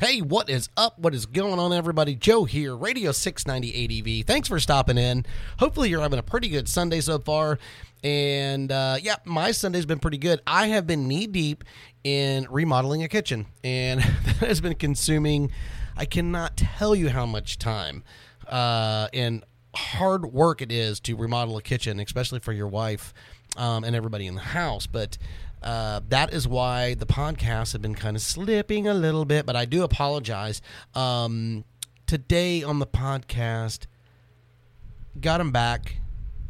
Hey, what is up? What is going on, everybody? Joe here, Radio 690 ADV. Thanks for stopping in. Hopefully, you're having a pretty good Sunday so far. And uh, yeah, my Sunday's been pretty good. I have been knee deep in remodeling a kitchen, and that has been consuming, I cannot tell you how much time uh, and hard work it is to remodel a kitchen, especially for your wife um, and everybody in the house. But uh, that is why the podcasts have been kind of slipping a little bit, but I do apologize. Um, today on the podcast, got him back.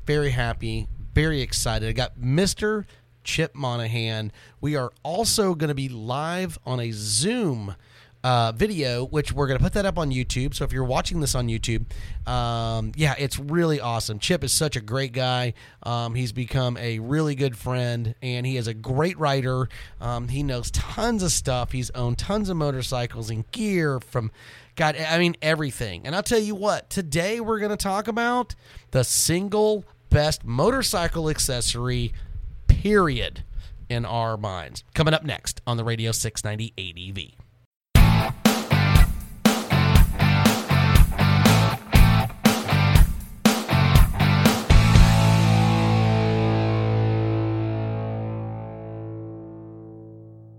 Very happy, very excited. I got Mr. Chip Monahan. We are also going to be live on a Zoom uh, video, which we're going to put that up on YouTube. So if you're watching this on YouTube, um, yeah, it's really awesome. Chip is such a great guy. Um, he's become a really good friend, and he is a great writer. Um, he knows tons of stuff. He's owned tons of motorcycles and gear from. God, I mean, everything. And I'll tell you what, today we're going to talk about the single best motorcycle accessory, period, in our minds. Coming up next on the Radio 690 ADV.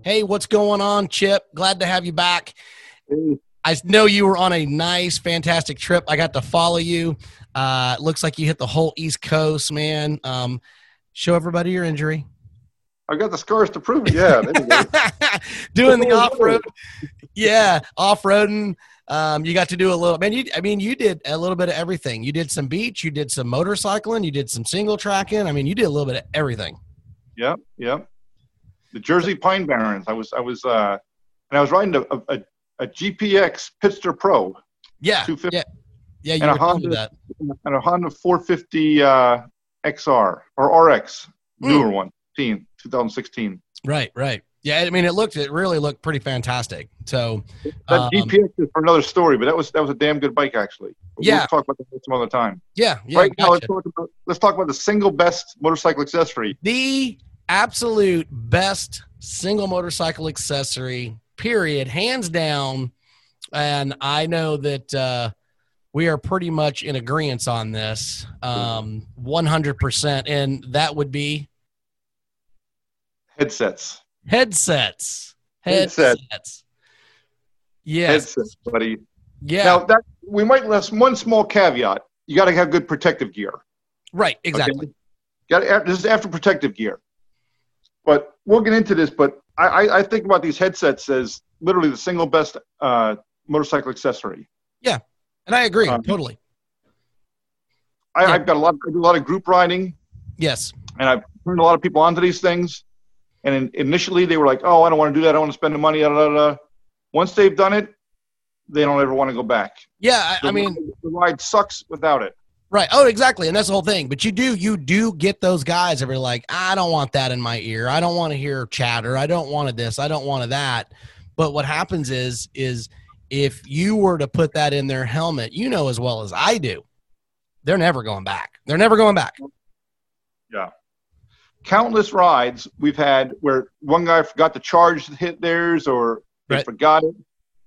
Hey, what's going on, Chip? Glad to have you back. I know you were on a nice, fantastic trip. I got to follow you. Uh, looks like you hit the whole East Coast, man. Um, show everybody your injury. I've got the scars to prove it. Yeah, there you go. Doing the off road, yeah, off roading. Um, you got to do a little. Man, you. I mean, you did a little bit of everything. You did some beach. You did some motorcycling. You did some single tracking. I mean, you did a little bit of everything. Yep, yep. The Jersey Pine Barrens. I was, I was, uh, and I was riding a, a, a GPX Pitster Pro. Yeah, 250. yeah, yeah. You and a were Honda that. and a Honda 450 uh, XR or RX, newer one, 15, 2016. Right, right. Yeah, I mean, it looked. It really looked pretty fantastic. So, That um, GPX is for another story, but that was that was a damn good bike actually. But Yeah. we'll talk about that some other time. yeah, yeah. right now, let's talk, about, let's talk about the single best motorcycle accessory. the absolute best single motorcycle accessory period hands down and i know that uh, we are pretty much in agreement on this um, 100% and that would be Headsets. headsets Headset. headsets Yes. headsets, buddy. Yeah. Now that we might less one small caveat. You got to have good protective gear. right. Exactly. Got to, this is after protective gear. But we'll get into this. But I, I, I think about these headsets as literally the single best uh, motorcycle accessory. Yeah, and I agree Um, totally. I, Yeah. I've got a lot, I do a lot of group riding, Yes. and I've turned a lot of people onto these things. And in, initially, they were like, "Oh, I don't want to do that. I don't want to spend the money." Da, da, da. Once they've done it, they don't ever want to go back. Yeah. I, I mean, the ride sucks without it. Right. Oh, exactly. And that's the whole thing. But you do, you do get those guys that are like, I don't want that in my ear. I don't want to hear chatter. I don't want this. I don't want that. But what happens is, is if you were to put that in their helmet, you know as well as I do, they're never going back. They're never going back. Yeah. Countless rides we've had where one guy forgot to charge to hit theirs, or they Right. forgot it,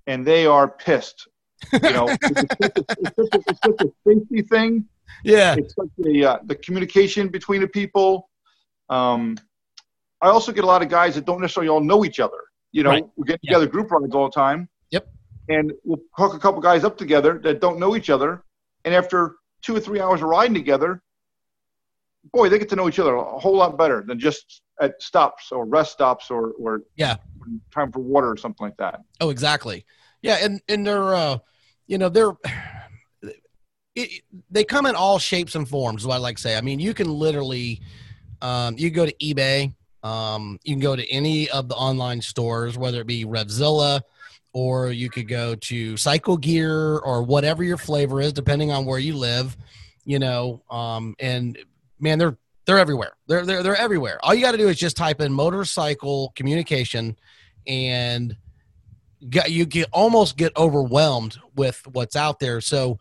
and they are pissed. You know, it's, a, it's, a, it's such a safety thing. Yeah. it's like the uh, the communication between the people. Um, I also get a lot of guys that don't necessarily all know each other. You know, Right. we get together group rides all the time. Yep. And we'll hook a couple guys up together that don't know each other, and after two or three hours of riding together, boy, they get to know each other a whole lot better than just at stops or rest stops or or Yeah. time for water or something like that. Oh, exactly. Yeah, and and they're uh, you know they're it, they come in all shapes and forms. Is what I like to say. I mean, you can literally um, you go to eBay, um, you can go to any of the online stores, whether it be Revzilla or you could go to Cycle Gear or whatever your flavor is, depending on where you live. You know, um, and man, they're they're everywhere. They're they're they're everywhere. All you got to do is just type in motorcycle communication, and you get almost get overwhelmed with what's out there. So,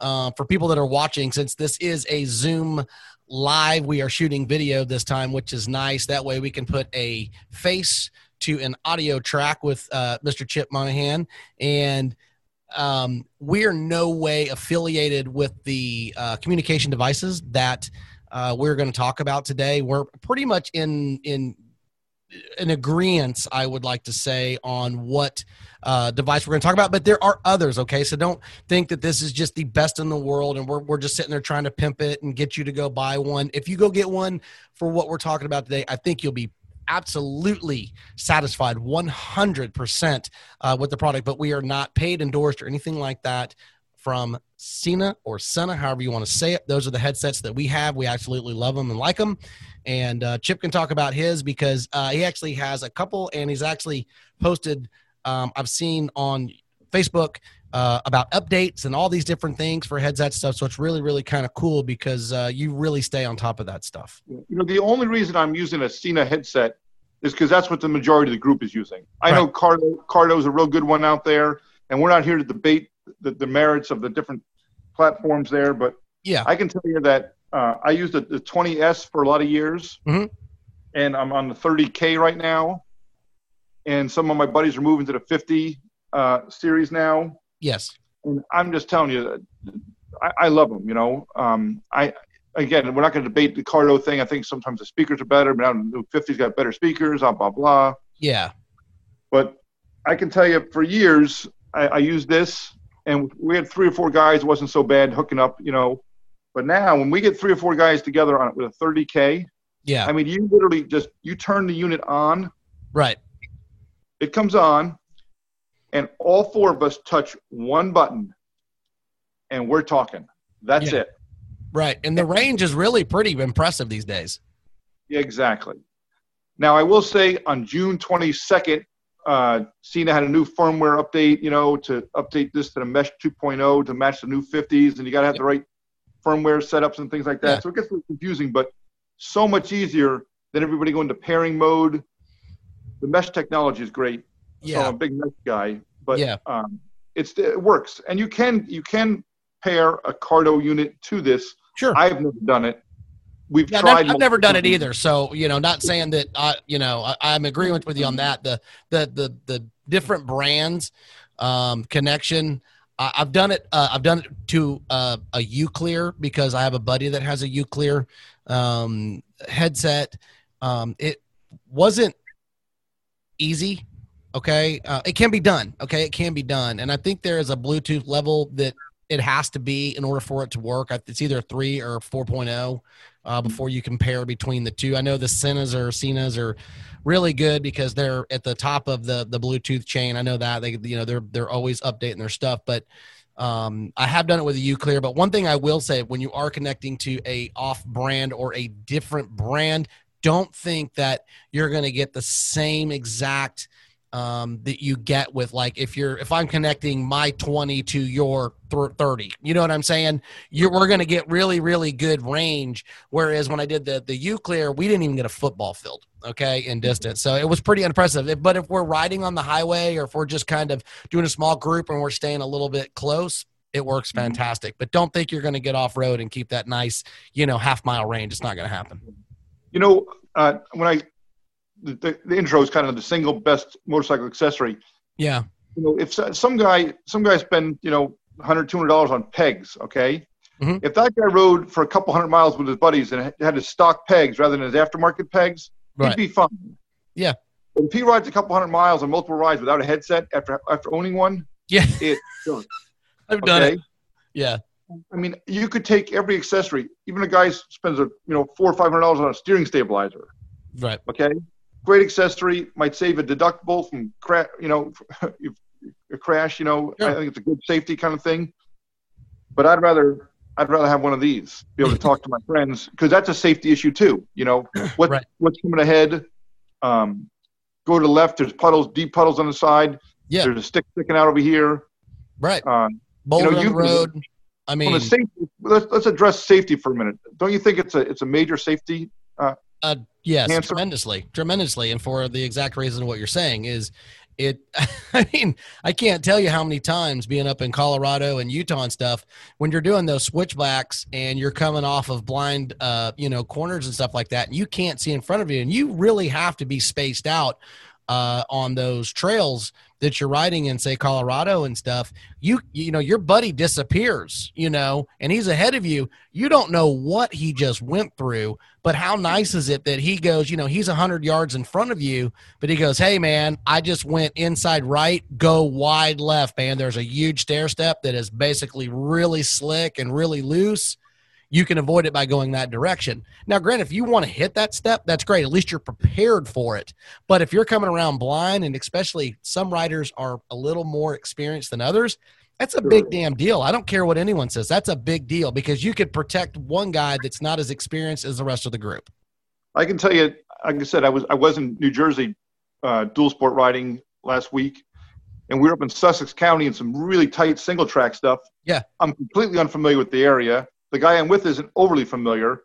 uh, for people that are watching, since this is a Zoom live, we are shooting video this time, which is nice. That way, we can put a face to an audio track with uh, Mr. Chip Monahan and um, we are no way affiliated with the uh, communication devices that uh, we're going to talk about today. We're pretty much in in an agreement, I would like to say, on what uh, device we're going to talk about. But there are others, okay? So don't think that this is just the best in the world, and we're we're just sitting there trying to pimp it and get you to go buy one. If you go get one for what we're talking about today, I think you'll be absolutely satisfied 100% uh, with the product but we are not paid endorsed or anything like that from Cena or Senna, however you want to say it. Those are the headsets that we have. We absolutely love them and like them. And uh, Chip can talk about his because uh, he actually has a couple, and he's actually posted. Um, I've seen on Facebook uh, about updates and all these different things for headset stuff. So it's really, really kind of cool because uh, you really stay on top of that stuff. You know, the only reason I'm using a Sena headset is because that's what the majority of the group is using. I know Cardo Cardo's a real good one out there, and we're not here to debate the, the merits of the different platforms there, but Yeah. I can tell you that uh, I used the, the 20s for a lot of years, Mhm. and I'm on the 30K right now, and some of my buddies are moving to the 50 uh, series now, Yes. and I'm just telling you, I, I love them. You know, um, I again, we're not going to debate the Cardo thing. I think sometimes the speakers are better, but now the 50's got better speakers, blah blah blah. Yeah. But I can tell you, for years, I, I used this, and we had three or four guys. It wasn't so bad hooking up, you know. But now, when we get three or four guys together on it with a 30k, Yeah. I mean, you literally just you turn the unit on, right. It comes on, and all four of us touch one button, and we're talking. That's Yeah. it. Right. And the range is really pretty impressive these days. Yeah, exactly. Now, I will say on June 22nd, uh, Sena had a new firmware update, you know, to update this to the Mesh 2.0 to match the new 50s, and you got to have the right firmware setups and things like that. Yeah. So it gets a little confusing, but so much easier than everybody going to pairing mode. The mesh technology is great. So Yeah. I'm a big mesh guy, but Yeah. um, it's it works, and you can you can pair a Cardo unit to this. Sure. I've never done it. We've Yeah, tried. I've, I've never done it either. So you know, not saying that I, you know, I, I'm agreeing with you on that. The the the the different brands um, connection. I, I've done it. Uh, I've done it to uh, a Uclear because I have a buddy that has a Uclear um, headset. Um, it wasn't easy. Okay, uh, it can be done. Okay, it can be done, and I think there is a Bluetooth level that it has to be in order for it to work. It's either three or 4.0 uh, before you compare between the two. I know the Senas or Cenas are really good because they're at the top of the the Bluetooth chain. I know that they you know they're they're always updating their stuff, but um, I have done it with a Uclear. But one thing I will say, when you are connecting to a off brand or a different brand, don't think that you're going to get the same exact um, that you get with like if you're if I'm connecting my 20 to your 30, you know what I'm saying? You're, we're going to get really really good range. Whereas when I did the the Uclear, we didn't even get a football field, okay, in distance. So it was pretty impressive. But if we're riding on the highway or if we're just kind of doing a small group and we're staying a little bit close, it works mm-hmm. fantastic. But don't think you're going to get off road and keep that nice, you know, half mile range. It's not going to happen. You know, uh, when I the, the intro is kind of the single best motorcycle accessory. Yeah. You know, if some guy some guy spend you know 100 200 dollars on pegs, okay. Mm-hmm. If that guy rode for a couple hundred miles with his buddies and had his stock pegs rather than his aftermarket pegs, right. he'd be fine. Yeah. If he rides a couple hundred miles on multiple rides without a headset after after owning one, yeah, it I've done it. Yeah. I mean, you could take every accessory. Even a guy spends a you know four or five hundred dollars on a steering stabilizer. Right. Okay great accessory. Might save a deductible from crash. You know, a crash. You know, I think it's a good safety kind of thing. But I'd rather I'd rather have one of these. Be able to talk to my friends because that's a safety issue too. You know, what right. what's coming ahead. Um, go to the left. There's puddles, deep puddles on the side. Yeah. There's a stick sticking out over here. Right. Um, Boulder you know, on the road. I mean, safety, let's, let's address safety for a minute. Don't you think it's a it's a major safety uh, uh, yes, cancer? tremendously, tremendously, and for the exact reason of what you're saying is it i mean i can't tell you how many times being up in colorado and utah and stuff when you're doing those switchbacks and you're coming off of blind uh you know corners and stuff like that and you can't see in front of you and you really have to be spaced out uh, on those trails that you're riding in, say Colorado and stuff, you you know your buddy disappears, you know, and he's ahead of you. You don't know what he just went through, but how nice is it that he goes, you know, he's a hundred yards in front of you, but he goes, "Hey man, I just went inside right, go wide left, man. There's a huge stair step that is basically really slick and really loose." You can avoid it by going that direction. Now, granted, if you want to hit that step, that's great. At least you're prepared for it. But if you're coming around blind, and especially some riders are a little more experienced than others, that's a big damn deal. I don't care what anyone says. That's a big deal because you could protect one guy that's not as experienced as the rest of the group. I can tell you, like I said, I was I was in New Jersey uh, dual sport riding last week, and we were up in Sussex County in some really tight single track stuff. Yeah, I'm completely unfamiliar with the area the guy I'm with isn't overly familiar,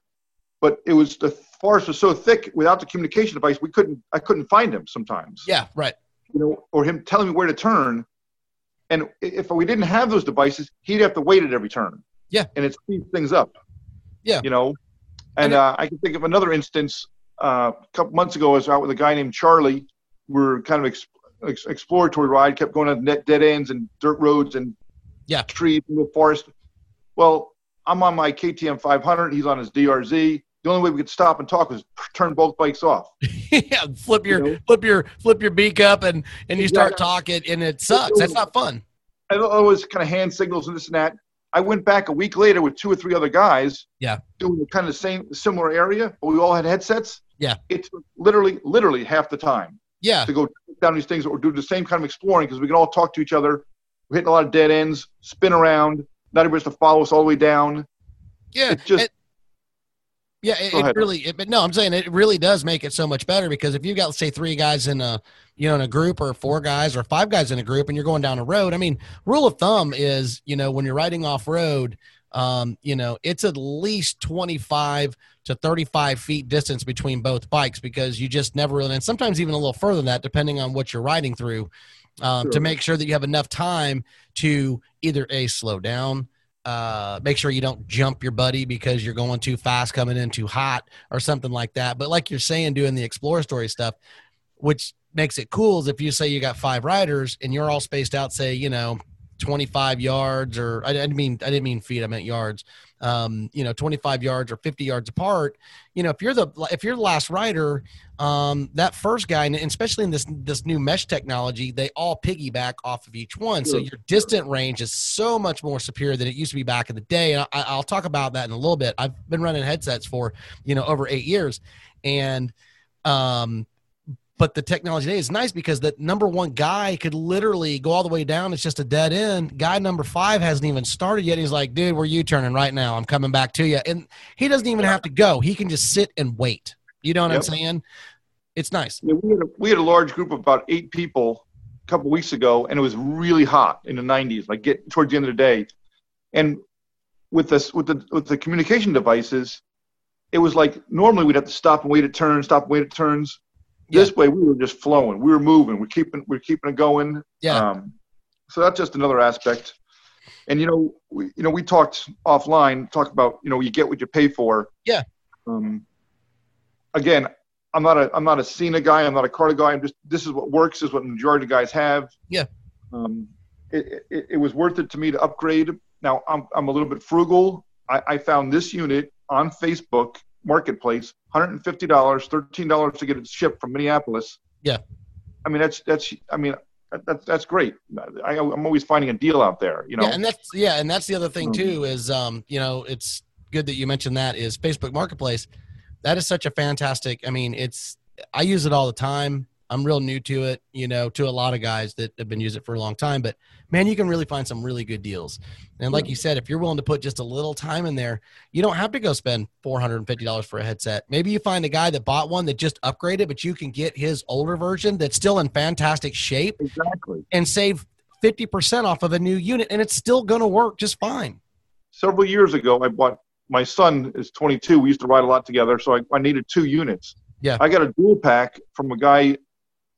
but it was the forest was so thick without the communication device, we couldn't I couldn't find him sometimes. Yeah, right. You know, or him telling me where to turn. And if we didn't have those devices, he'd have to wait at every turn. Yeah. And it speeds things up. Yeah. You know, and uh, I can think of another instance. Uh, a couple months ago, I was out with a guy named Charlie. We are kind of ex- ex- exploratory ride, kept going on dead ends and dirt roads and yeah, trees in the forest. Well, I'm on my KTM 500. He's on his DRZ. The only way we could stop and talk was turn both bikes off. yeah, flip your you know? flip your flip your beak up and and you start talking and it sucks. That's not fun. I always kind of hand signals and this and that. I went back a week later with two or three other guys. Yeah. Doing the kind of same similar area, but we all had headsets. Yeah. It's literally literally half the time. Yeah. To go down these things or do the same kind of exploring because we can all talk to each other. We're hitting a lot of dead ends, spin around, not has to follow us all the way down. Yeah, it just. It, yeah, it, it really. It, but no, I'm saying it really does make it so much better because if you've got, let's say, three guys in a, you know, in a group, or four guys, or five guys in a group, and you're going down a road. I mean, rule of thumb is, you know, when you're riding off road, um, you know, it's at least 25 to 35 feet distance between both bikes because you just never really, and sometimes even a little further than that, depending on what you're riding through, um, sure. to make sure that you have enough time to either a slow down, uh, make sure you don't jump your buddy because you're going too fast, coming in too hot, or something like that. But like you're saying, doing the explore story stuff, which makes it cool is if you say you got five riders and you're all spaced out, say, you know, 25 yards or I, didn't mean I didn't mean feet I meant yards um, you know 25 yards or 50 yards apart you know if you're the if you're the last rider um, that first guy and especially in this this new mesh technology they all piggyback off of each one. So your distant range is so much more superior than it used to be back in the day. And I, I'll talk about that in a little bit. I've been running headsets for you know over eight years. And um but the technology today is nice because the number one guy could literally go all the way down. It's just a dead end. Guy number five hasn't even started yet. He's like, dude, where you turning right now? I'm coming back to you. And he doesn't even have to go. He can just sit and wait. You know what yep. I'm saying? It's nice. Yeah, we, had a, we had a large group of about eight people a couple weeks ago, and it was really hot in the 90s, like get towards the end of the day. And with this, with the with the communication devices, it was like normally we'd have to stop and wait at turns, stop and wait at turns this yeah. way, we were just flowing. We were moving. We're keeping we're keeping it going. Yeah. Um, so that's just another aspect. And you know, we you know we talked offline, Talk about you know you get what you pay for. Yeah. Um, again, I'm not a I'm not a Sena guy. I'm not a Cardo guy. I'm just this is what works. Is what the majority of guys have. Yeah. Um, it, it, it was worth it to me to upgrade. Now I'm I'm a little bit frugal. I, I found this unit on Facebook Marketplace $150, $13 to get it shipped from Minneapolis. Yeah. I mean, that's, that's, I mean, that's, that's great. I, I'm always finding a deal out there, you know? Yeah. And that's, yeah. And that's the other thing mm-hmm. too, is, um, you know, it's good that you mentioned that is Facebook Marketplace. That is such a fantastic, I mean, it's, I use it all the time. I'm real new to it, you know, to a lot of guys that have been using it for a long time. But man, you can really find some really good deals. And like you said, if you're willing to put just a little time in there, you don't have to go spend $450 for a headset. Maybe you find a guy that bought one that just upgraded, but you can get his older version that's still in fantastic shape. Exactly. And save 50% off of a new unit, and it's still going to work just fine. Several years ago, I bought my son is 22. We used to ride a lot together, so I, I needed two units. Yeah. I got a dual pack from a guy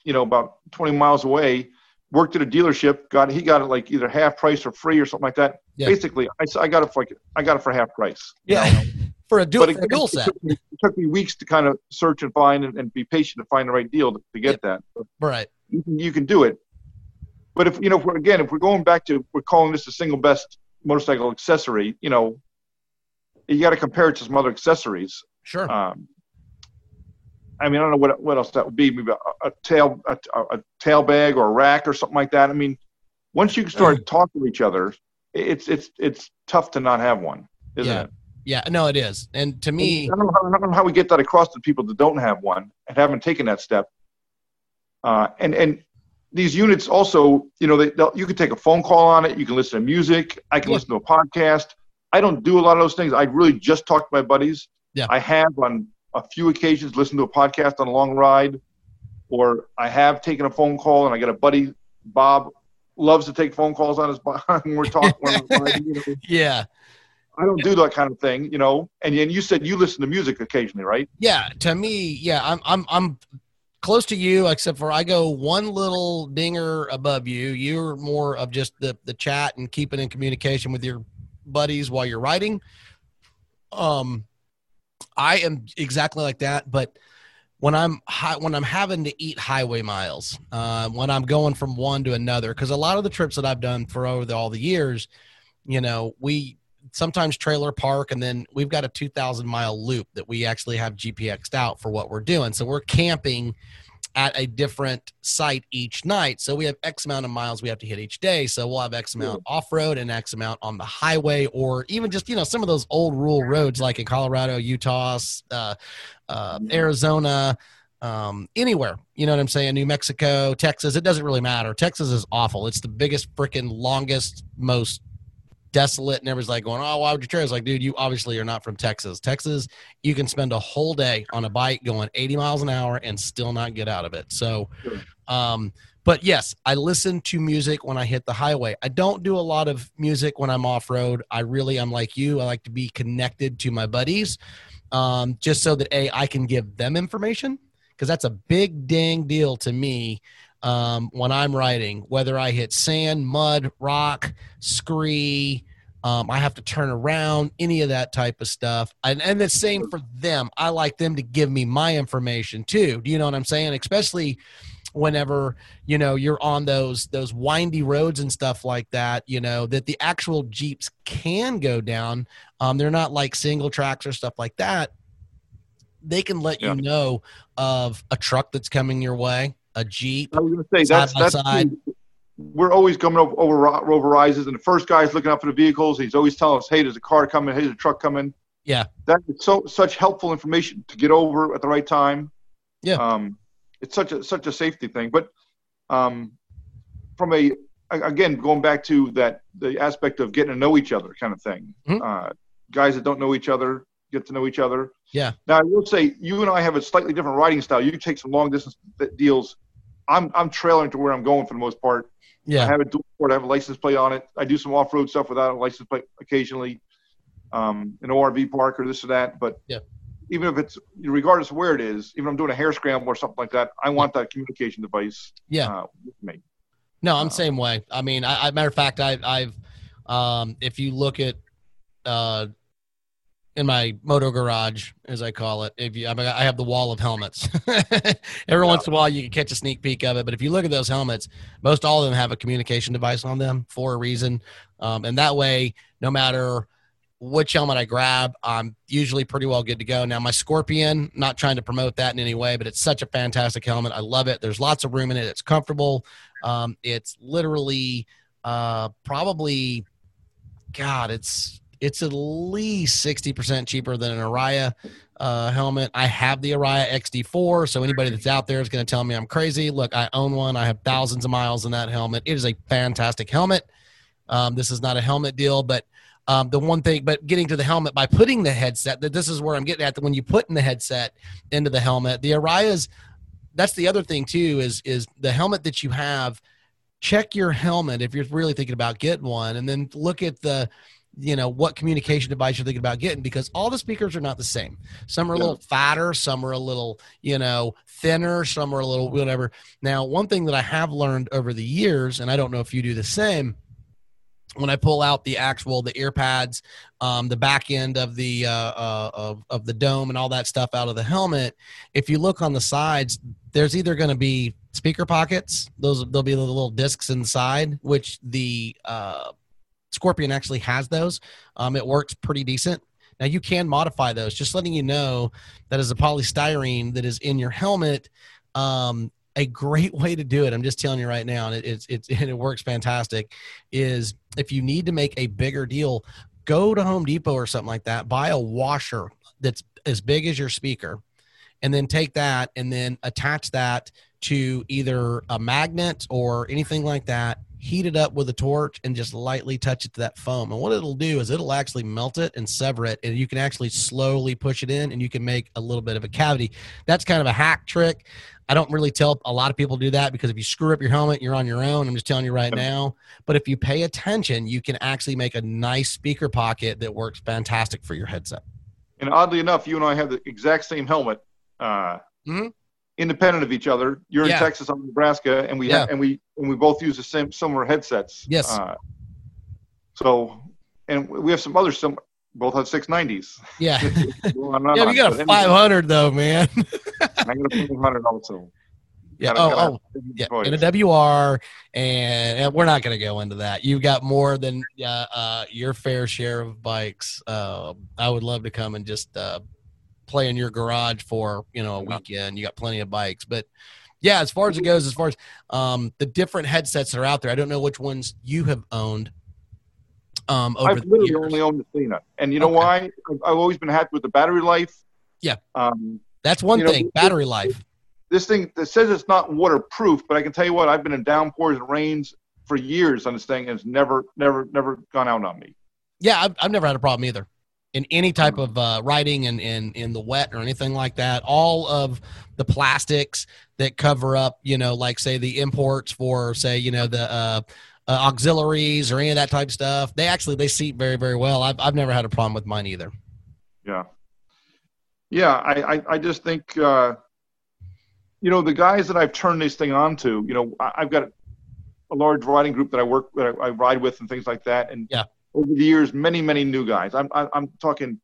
you know, about 20 miles away, worked at a dealership, got he got it like either half price or free or something like that. Yeah. Basically, I, I got it for like I got it for half price. Yeah, for a dual, for a dual set. It took, me, it took, me, weeks to kind of search and find and, and be patient to find the right deal to, to get that. But right. You can, you can do it. But if you know, if we're, again, if we're going back to we're calling this the single best motorcycle accessory, you know, you got to compare it to some other accessories. Sure. Um, I mean, I don't know what what else that would be. Maybe a, a tail a, a, tail bag or a rack or something like that. I mean, once you start talking to each other, it's it's it's tough to not have one, isn't yeah. it? Yeah, no, it is. And to me, I don't, how, I don't, know how, we get that across to people that don't have one and haven't taken that step. Uh, and and these units also, you know, they, you can take a phone call on it. You can listen to music. I can yeah. listen to a podcast. I don't do a lot of those things. I really just talk to my buddies. Yeah. I have on a few occasions listened to a podcast on a long ride, or I have taken a phone call and I got a buddy, Bob, loves to take phone calls on his when we're talking. when, you know. Yeah. I don't do that kind of thing, you know. And and you said you listen to music occasionally, right? Yeah. To me, yeah, I'm I'm I'm close to you, except for I go one little dinger above you. You're more of just the the chat and keeping in communication with your buddies while you're writing. Um, I am exactly like that, but when I'm high, when I'm having to eat highway miles, uh, when I'm going from one to another, because a lot of the trips that I've done for over the, all the years, you know, we sometimes trailer park and then we've got a 2000 mile loop that we actually have GPXed out for what we're doing. So we're camping at a different site each night. So we have X amount of miles we have to hit each day. So we'll have X amount off road and X amount on the highway, or even just, you know, some of those old rural roads like in Colorado, Utah, uh, uh, Arizona, um, anywhere. You know what I'm saying? New Mexico, Texas. It doesn't really matter. Texas is awful. It's the biggest, freaking longest, most desolate and everybody's like going, Oh, why would you try? It's like, dude, you obviously are not from Texas. Texas, you can spend a whole day on a bike going 80 miles an hour and still not get out of it. So, um, but yes, I listen to music when I hit the highway. I don't do a lot of music when I'm off road. I really, I'm like you. I like to be connected to my buddies, um, just so that a I can give them information because that's a big dang deal to me um, when I'm riding, whether I hit sand, mud, rock, scree, um, I have to turn around, any of that type of stuff. And, and the same for them. I like them to give me my information too. Do you know what I'm saying? Especially whenever you know you're on those those windy roads and stuff like that you know that the actual jeeps can go down um, they're not like single tracks or stuff like that they can let Yeah. you know of a truck that's coming your way a jeep I was going to say that's that's side. we're always coming over over, over rises, and the first guy's looking out for the vehicles. He's always telling us, "Hey, there's a car coming. Hey, there's a truck coming." Yeah. that is so such helpful information to get over at the right time. Yeah. um, it's such a such a safety thing. But um, from a again going back to that the aspect of getting to know each other kind of thing. Mhm. Uh, guys that don't know each other get to know each other. Yeah. Now I will say you and I have a slightly different riding style. You take some long distance deals. I'm I'm trailing to where I'm going for the most part. Yeah, I have a dual sport. I have a license plate on it. I do some off road stuff without a license plate occasionally, um, an ORV park or this or that. But Yeah. even if it's regardless of where it is, even if I'm doing a hare scramble or something like that, I want that communication device. yeah Uh, with me. No, I'm Uh, same way. I mean, I, I matter of fact, I, I've, um, if you look at, uh, in my moto garage, as I call it, if you, I, mean, I have the wall of helmets. Every once in a while, you can catch a sneak peek of it. But if you look at those helmets, most all of them have a communication device on them for a reason, um, and that way, no matter which helmet I grab, I'm usually pretty well good to go. Now, my Scorpion, not trying to promote that in any way, but it's such a fantastic helmet. I love it. There's lots of room in it. It's comfortable. Um, it's literally uh, probably, God, it's it's at least sixty percent cheaper than an Arai uh, helmet. I have the Arai XD4, so anybody that's out there is going to tell me I'm crazy. Look, I own one. I have thousands of miles in that helmet. It is a fantastic helmet. Um, this is not a helmet deal, but um, the one thing, but getting to the helmet by putting the headset, that this is where I'm getting at. That when you put in the headset into the helmet, the Arai's that's the other thing too is is the helmet that you have check your helmet if you're really thinking about getting one and then look at the you know what communication device you're thinking about getting because all the speakers are not the same some are a Yeah. little fatter some are a little you know thinner some are a little whatever now one thing that i have learned over the years and i don't know if you do the same when I pull out the actual the ear pads, um, the back end of the uh, uh, of of the dome and all that stuff out of the helmet, if you look on the sides, there's either going to be speaker pockets. Those there'll be the little discs inside, which the uh, Scorpion actually has those. Um, it works pretty decent. Now you can modify those. Just letting you know that is a polystyrene that is in your helmet. Um, a great way to do it. I'm just telling you right now, and it, it's it's and it works fantastic. Is if you need to make a bigger deal, go to Home Depot or something like that. Buy a washer that's as big as your speaker, and then take that and then attach that to either a magnet or anything like that. Heat it up with a torch and just lightly touch it to that foam. And what it'll do is it'll actually melt it and sever it, and you can actually slowly push it in, and you can make a little bit of a cavity. That's kind of a hack trick. I don't really tell a lot of people do that because if you screw up your helmet, you're on your own. I'm just telling you right now. But if you pay attention, you can actually make a nice speaker pocket that works fantastic for your headset. And oddly enough, you and I have the exact same helmet, uh, Mhm. Independent of each other. You're Yeah. in Texas, I'm in Nebraska, and we Yeah. have, and we and we both use the same similar headsets. Yes. Uh, so, and we have some other some both have 690s. Yeah. Well, yeah, on, we got a anyway, 500 though, man. I got a 500 also. yeah. Gotta- Oh, oh, yeah. And a WR, and, and we're not going to go into that. You've got more than uh, uh, your fair share of bikes. Uh, I would love to come and just uh, play in your garage for you know a weekend. You got plenty of bikes, but yeah, as far as it goes, as far as um, the different headsets that are out there, I don't know which ones you have owned. Um, over I've literally only owned the Sena, and you know Okay. why? I've, I've always been happy with the battery life. Yeah. Um, That's one you know, thing. Battery life. this thing that says it's not waterproof, but I can tell you what, I've been in downpours and rains for years on this thing, and it's never, never, never gone out on me. Yeah, I've, I've never had a problem either. In any type of uh, riding and in, in the wet or anything like that, all of the plastics that cover up, you know, like say the imports for say, you know, the uh, uh, auxiliaries or any of that type of stuff, they actually they seat very very well. I've I've never had a problem with mine either. Yeah. Yeah, I, I, I just think, uh, you know, the guys that I've turned this thing on to, you know, I, I've got a large riding group that I work, that I, I ride with and things like that. And Yeah. Over the years, many, many new guys. I'm, I'm talking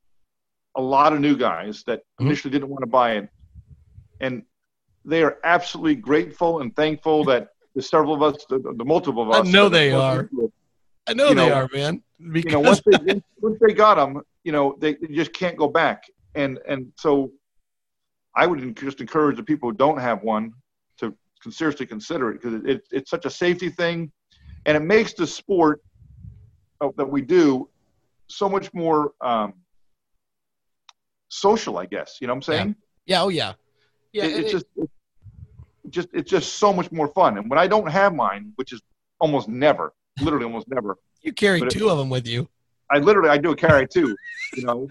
a lot of new guys that Mhm. initially didn't want to buy it. And they are absolutely grateful and thankful that the several of us, the, the multiple of us, I know they are. it, I know you they know, are, man. Because You know, once they once they got them, you know, they, they just can't go back. And and so, I would just encourage the people who don't have one to seriously consider it because it, it's such a safety thing, and it makes the sport that we do so much more um, social. I guess you know what I'm saying. yeah, oh yeah, yeah. It- it- it's just it's just it's just so much more fun. And when I don't have mine, which is almost never, literally almost never, you carry two of them with you. I literally I do carry too, you know,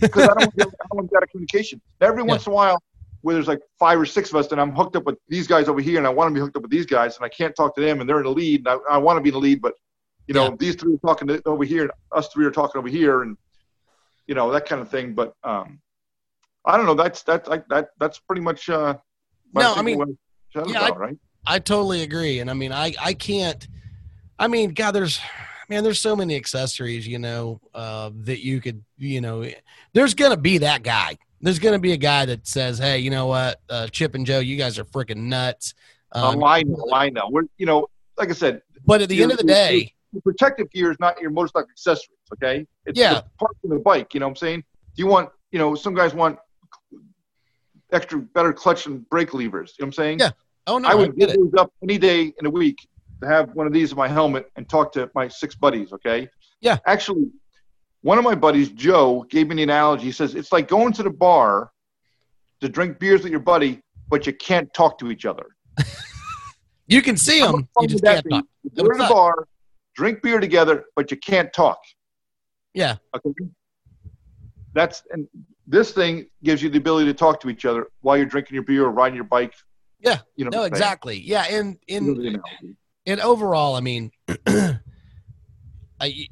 because I don't get, I don't get out of communication. Every once in a while, where there's like five or six of us, and I'm hooked up with these guys over here, and I want to be hooked up with these guys, and I can't talk to them, and they're in the lead, and I, I want to be in the lead, but you know, Yeah. these three are talking to, over here, and us three are talking over here, and you know that kind of thing. But um, I don't know. That's that's like that. That's pretty much. Uh, No, I mean, yeah, I- right? I totally agree. And I mean, I, I can't, I mean, God, there's, man, there's so many accessories, you know, uh, that you could, you know, there's going to be that guy. There's going to be a guy that says, Hey, you know what? Uh, Chip and Joe, you guys are freaking nuts. Um, oh, I know, I know. We're, you know, like I said, but at the end of the day, the protective gear is not your motorcycle accessories, okay? It's Yeah. the parts of the bike, you know what I'm saying? Do you want, you know, some guys want extra better clutch and brake levers, you know what I'm saying? Yeah, oh no, I I, would get give it. up any day in a week to have one of these in my helmet and talk to my six buddies, okay? Yeah. Actually, one of my buddies, Joe, gave me the analogy. He says, it's like going to the bar to drink beers with your buddy, but you can't talk to each other. You can see them. You just can't talk. To the bar, drink beer together, but you can't talk. Yeah. Okay. That's and this thing gives you the ability to talk to each other while you're drinking your beer or riding your bike. Yeah. You know. No, exactly. Yeah. And, in, and overall, I mean, I,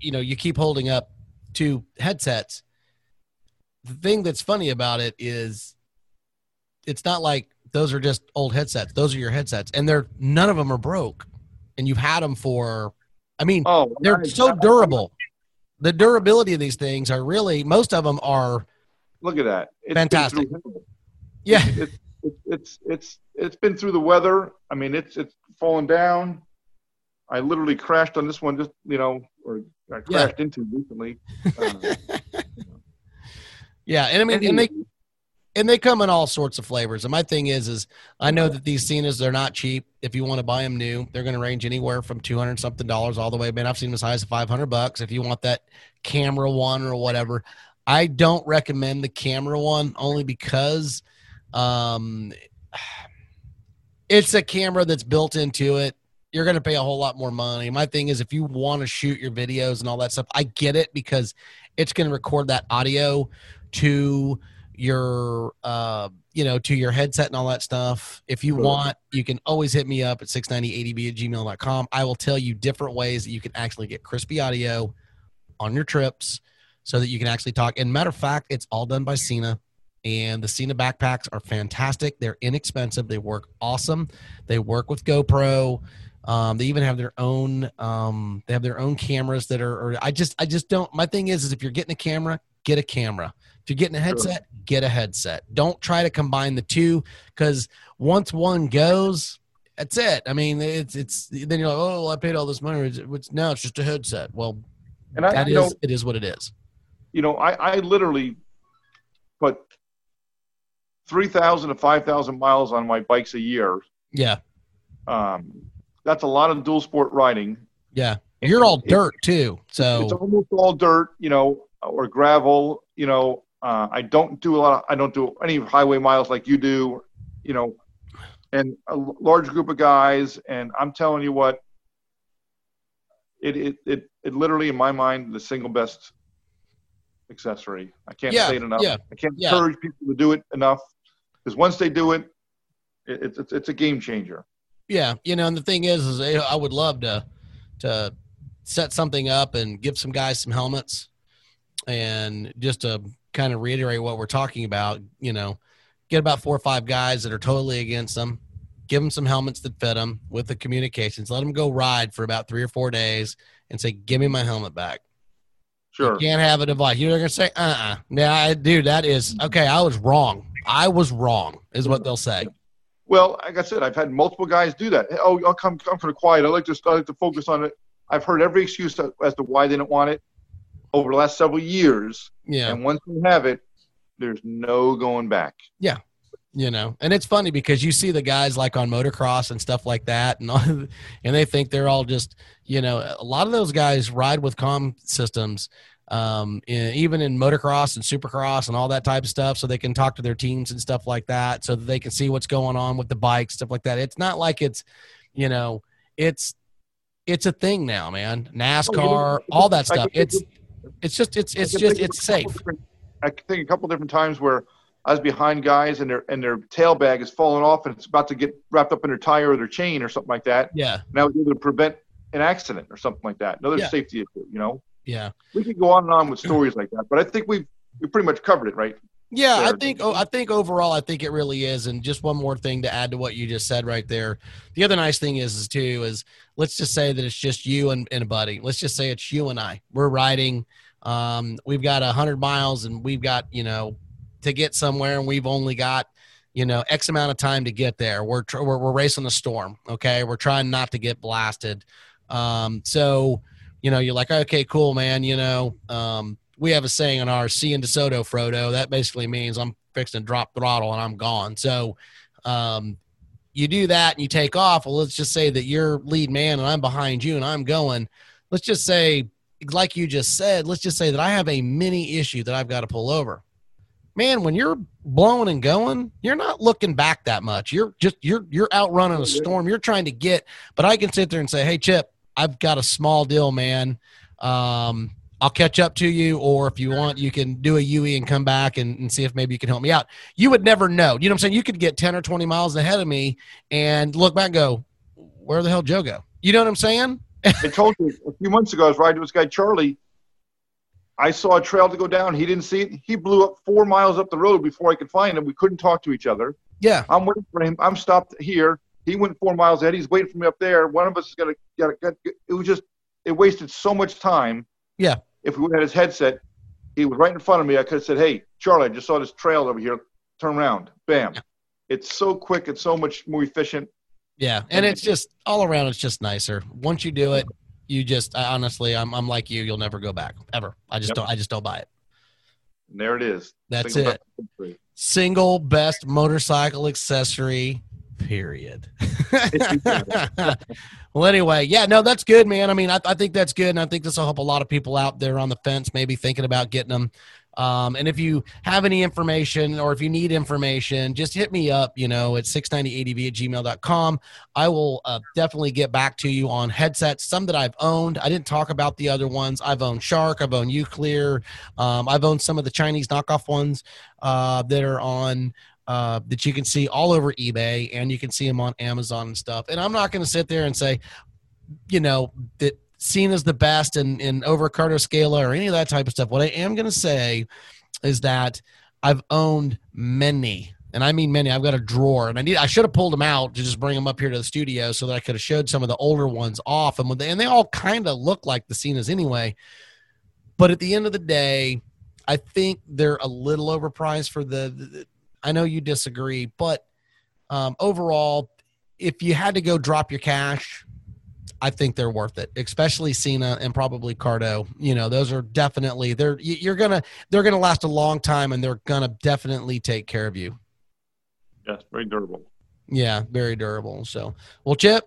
you know, you keep holding up two headsets. The thing that's funny about it is it's not like those are just old headsets. Those are your headsets and they're none of them are broke and you've had them for, I mean, Oh, they're so durable. The durability of these things are really, most of them are, Look at that. It's Fantastic. yeah. It's, it's it's it's it's been through the weather. I mean, it's it's fallen down. I literally crashed on this one, just you know, or I Yeah. crashed into recently. Uh, Yeah. And I mean, and they, and they come in all sorts of flavors. And my thing is, is I know that these Senas they're not cheap. If you want to buy them new, they're going to range anywhere from two hundred something dollars all the way. Man, I've seen them as high as five hundred bucks. If you want that camera one or whatever, I don't recommend the camera one only because, um, it's a camera that's built into it. You're going to pay a whole lot more money. My thing is, if you want to shoot your videos and all that stuff, I get it because it's going to record that audio to your uh you know to your headset and all that stuff. If you want you can always hit me up at 690adv at gmail.com i will tell you different ways that you can actually get crispy audio on your trips so that you can actually talk. And matter of fact it's all done by Sena and the Sena backpacks are fantastic. They're inexpensive. They work awesome. They work with gopro um, they even have their own um, they have their own cameras that are or i just i just don't my thing is is if you're getting a camera get a camera if you're getting a headset, get a headset. Don't try to combine the two because once one goes, that's it. I mean, it's it's then you're like, oh, well, I paid all this money. It's, now it's just a headset. Well, and I, that you know, it is what it is. you know, I, I literally put 3,000 to 5,000 miles on my bikes a year. Yeah, Um, that's a lot of dual sport riding. yeah. You're all It- dirt too, so It's almost all dirt, you know, or gravel. You know, uh, I don't do a lot. Of, I don't do any highway miles like you do. You know, and a large group of guys. And I'm telling you what, it it it, it literally, in my mind, the single best accessory. I can't Yeah, say it enough. yeah, I can't yeah. encourage people to do it enough because once they do it, it it's, it's it's a game changer. Yeah. You know, and the thing is, is I would love to to set something up and give some guys some helmets and just to kind of reiterate what we're talking about, you know, get about four or five guys that are totally against them, give them some helmets that fit them with the communications, let them go ride for about three or four days and say, give me my helmet back. Sure. You can't have a device. You're going to say, uh uh Nah, dude, that is okay. I was wrong. I was wrong, is what they'll say. Well, like I said, I've had multiple guys do that. Oh, I'll come, come kind of quiet. I like to, I like to focus on it. I've heard every excuse as to why they didn't want it over the last several years. Yeah. And once you have it, there's no going back. Yeah. You know, and it's funny because you see the guys like on motocross and stuff like that, and all, and they think they're all just, you know, a lot of those guys ride with com systems, um, in, even in motocross and supercross and all that type of stuff, so they can talk to their teams and stuff like that, so that they can see what's going on with the bikes, stuff like that. It's not like it's, you know, it's it's a thing now, man. NASCAR, all that stuff. It's it's just it's it's just it's safe. I think a couple different times where I was behind guys and their and their tail bag is falling off and it's about to get wrapped up in their tire or their chain or something like that. Yeah. And I was able to prevent an accident or something like that. Another Yeah. safety issue, you know. Yeah. We could go on and on with stories like that, but I think we've we pretty much covered it, right? Yeah, I think oh, I think overall I think it really is. And just one more thing to add to what you just said right there. The other nice thing is is too is let's just say that it's just you and, and a buddy. Let's just say it's you and I. We're riding. Um, we've got a hundred miles and we've got you know to get somewhere and we've only got you know x amount of time to get there. We're tr- we're, we're racing a storm. Okay, we're trying not to get blasted. Um, so you know you're like okay cool man. You know um, we have a saying in our see in DeSoto, Frodo. That basically means I'm fixing to drop throttle and I'm gone. So, um, you do that and you take off. Well, let's just say that you're lead man and I'm behind you and I'm going. Let's just say, like you just said, let's just say that I have a mini issue that I've got to pull over. Man, when you're blowing and going, you're not looking back that much. You're just you're you're outrunning a storm. You're trying to get, but I can sit there and say, "Hey, Chip, I've got a small deal, man. Um, I'll catch up to you, or if you want, you can do a UE and come back and, and see if maybe you can help me out. You would never know. You know what I'm saying? You could get 10 or 20 miles ahead of me and look back and go, where the hell Joe go? You know what I'm saying? I told you a few months ago, I was riding with this guy Charlie. I saw a trail to go down. He didn't see it. He blew up four miles up the road before I could find him. We couldn't talk to each other. Yeah. I'm waiting for him. I'm stopped here. He went four miles ahead. He's waiting for me up there. One of us is gonna get it. It was just it wasted so much time. Yeah. If we would have had his headset, he was right in front of me. I could have said, "Hey, Charlie, I just saw this trail over here. Turn around." Bam. Yeah. It's so quick. It's so much more efficient. Yeah. And it's just all around, it's just nicer. Once you do it, you just, I, honestly, I'm, I'm like you. You'll never go back ever. I just Yep. don't, I just don't buy it. And there it is. That's Single it. best. Single best motorcycle accessory, period. well, anyway, yeah, no, that's good, man. I mean, I, I think that's good, and I think this will help a lot of people out there on the fence, maybe thinking about getting them. Um, and if you have any information or if you need information, just hit me up, you know, at 690adv at gmail.com. I will uh, definitely get back to you on headsets, some that I've owned. I didn't talk about the other ones. I've owned Shark, I've owned Uclear, um, I've owned some of the Chinese knockoff ones uh, that are on uh, that you can see all over eBay and you can see them on Amazon and stuff. And I'm not going to sit there and say, you know, that Sena's the best and, and over Cardo Scala or any of that type of stuff. What I am going to say is that I've owned many, and I mean many. I've got a drawer, and I need. I should have pulled them out to just bring them up here to the studio so that I could have showed some of the older ones off, and they, and they all kind of look like the Senas anyway. But at the end of the day, I think they're a little overpriced for the. the I know you disagree, but um, overall, if you had to go drop your cash, I think they're worth it, especially Sena and probably Cardo. You know, those are definitely they're you're gonna they're gonna last a long time and they're gonna definitely take care of you. Yes, very durable. Yeah, very durable. So, well, Chip,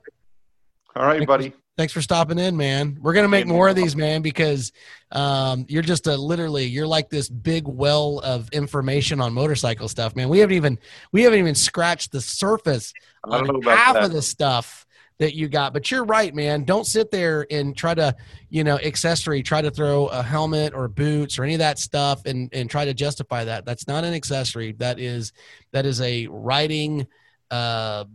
All right, buddy. Thanks for stopping in, man. We're gonna make more of these, man, because um, you're just a literally you're like this big well of information on motorcycle stuff, man. We haven't even we haven't even scratched the surface on half that. of the stuff that you got. But you're right, man. Don't sit there and try to, you know, accessory, try to throw a helmet or boots or any of that stuff and and try to justify that. That's not an accessory. That is that is a riding uh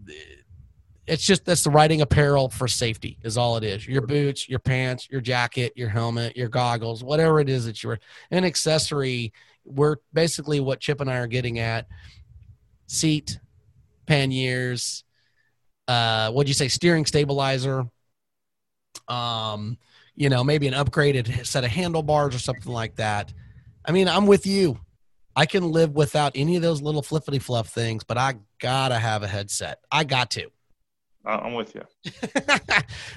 it's just that's the riding apparel for safety is all it is. Your boots, your pants, your jacket, your helmet, your goggles, whatever it is that you're an accessory. We're basically what Chip and I are getting at. Seat, panniers, uh, what'd you say, steering stabilizer, um, you know, maybe an upgraded set of handlebars or something like that. I mean, I'm with you. I can live without any of those little flippity fluff things, but I gotta have a headset. I got to. I'm with you.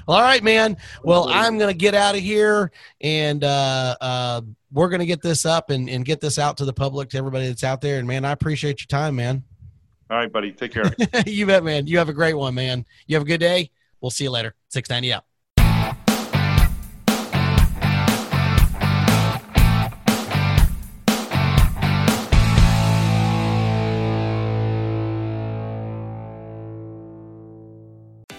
well, all right, man. Well, I'm going to get out of here and uh, uh, we're going to get this up and, and get this out to the public, to everybody that's out there. And, man, I appreciate your time, man. All right, buddy. Take care. you bet, man. You have a great one, man. You have a good day. We'll see you later. 690 out.